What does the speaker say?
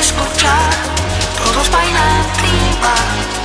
escuchar, todos bailan timba.